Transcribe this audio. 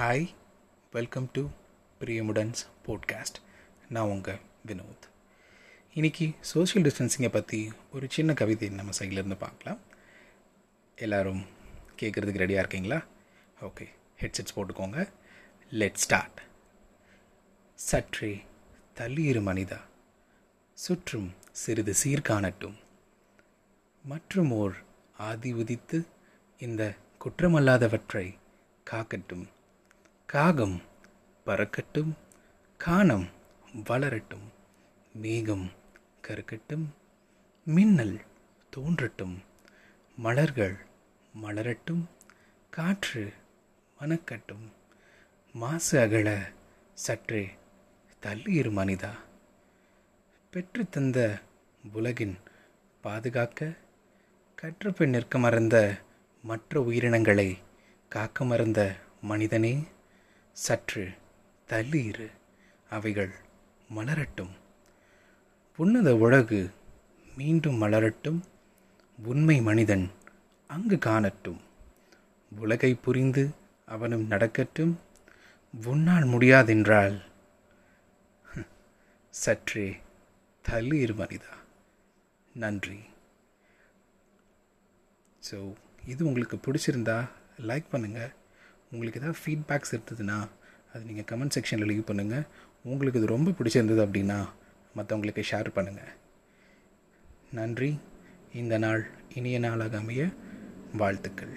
Hi welcome to பிரியமுடன்ஸ் podcast நான் உங்கள் வினோத். இன்றைக்கி சோஷியல் டிஸ்டன்சிங்கை பற்றி ஒரு சின்ன கவிதை நம்ம சைட்லேருந்து பார்க்கலாம். எல்லோரும் கேட்குறதுக்கு ரெடியாக இருக்கீங்களா? ஓகே ஹெட்செட்ஸ் போட்டுக்கோங்க. லெட் ஸ்டார்ட் சற்றே தள்ளியிரு மனிதா சுற்றும் சிறிது சீர்காணட்டும். மற்றும் ஓர் ஆதி உதித்து இந்த குற்றமல்லாதவற்றை காக்கட்டும். காகம் பறக்கட்டும் காணம் வளரட்டும் மேகம் கருக்கட்டும் மின்னல் தோன்றட்டும் மலர்கள் மலரட்டும் காற்று மணக்கட்டும் மாசு அகல சற்றே தள்ளியிரு மனிதா. பெற்று தந்த உலகின் பாதுகாக்க கற்றுப்பெண் நிற்க மறந்த மற்ற உயிரினங்களை காக்க மறந்த மனிதனே. சற்று தள்ளி இரு அவைகள் மலரட்டும். உன்னத உலகு மீண்டும் மலரட்டும் உண்மை மனிதன் அங்கு காணட்டும். உலகை புரிந்து அவனும் நடக்கட்டும் உன்னால் முடியாதென்றால். சற்றே தள்ளீர் மனிதா. நன்றி. ஸோ இது உங்களுக்கு பிடிச்சிருந்தா லைக் பண்ணுங்கள் உங்களுக்கு ஏதாவது ஃபீட்பேக்ஸ் இருந்ததுன்னா அது நீங்கள் கமெண்ட் செக்ஷனில் லீவ் பண்ணுங்கள் உங்களுக்கு இது ரொம்ப பிடிச்சிருந்தது அப்படின்னா மற்றவங்களுக்கு ஷேர் பண்ணுங்கள் நன்றி. இந்த நாள் இனிய நாளாக அமைய வாழ்த்துக்கள்.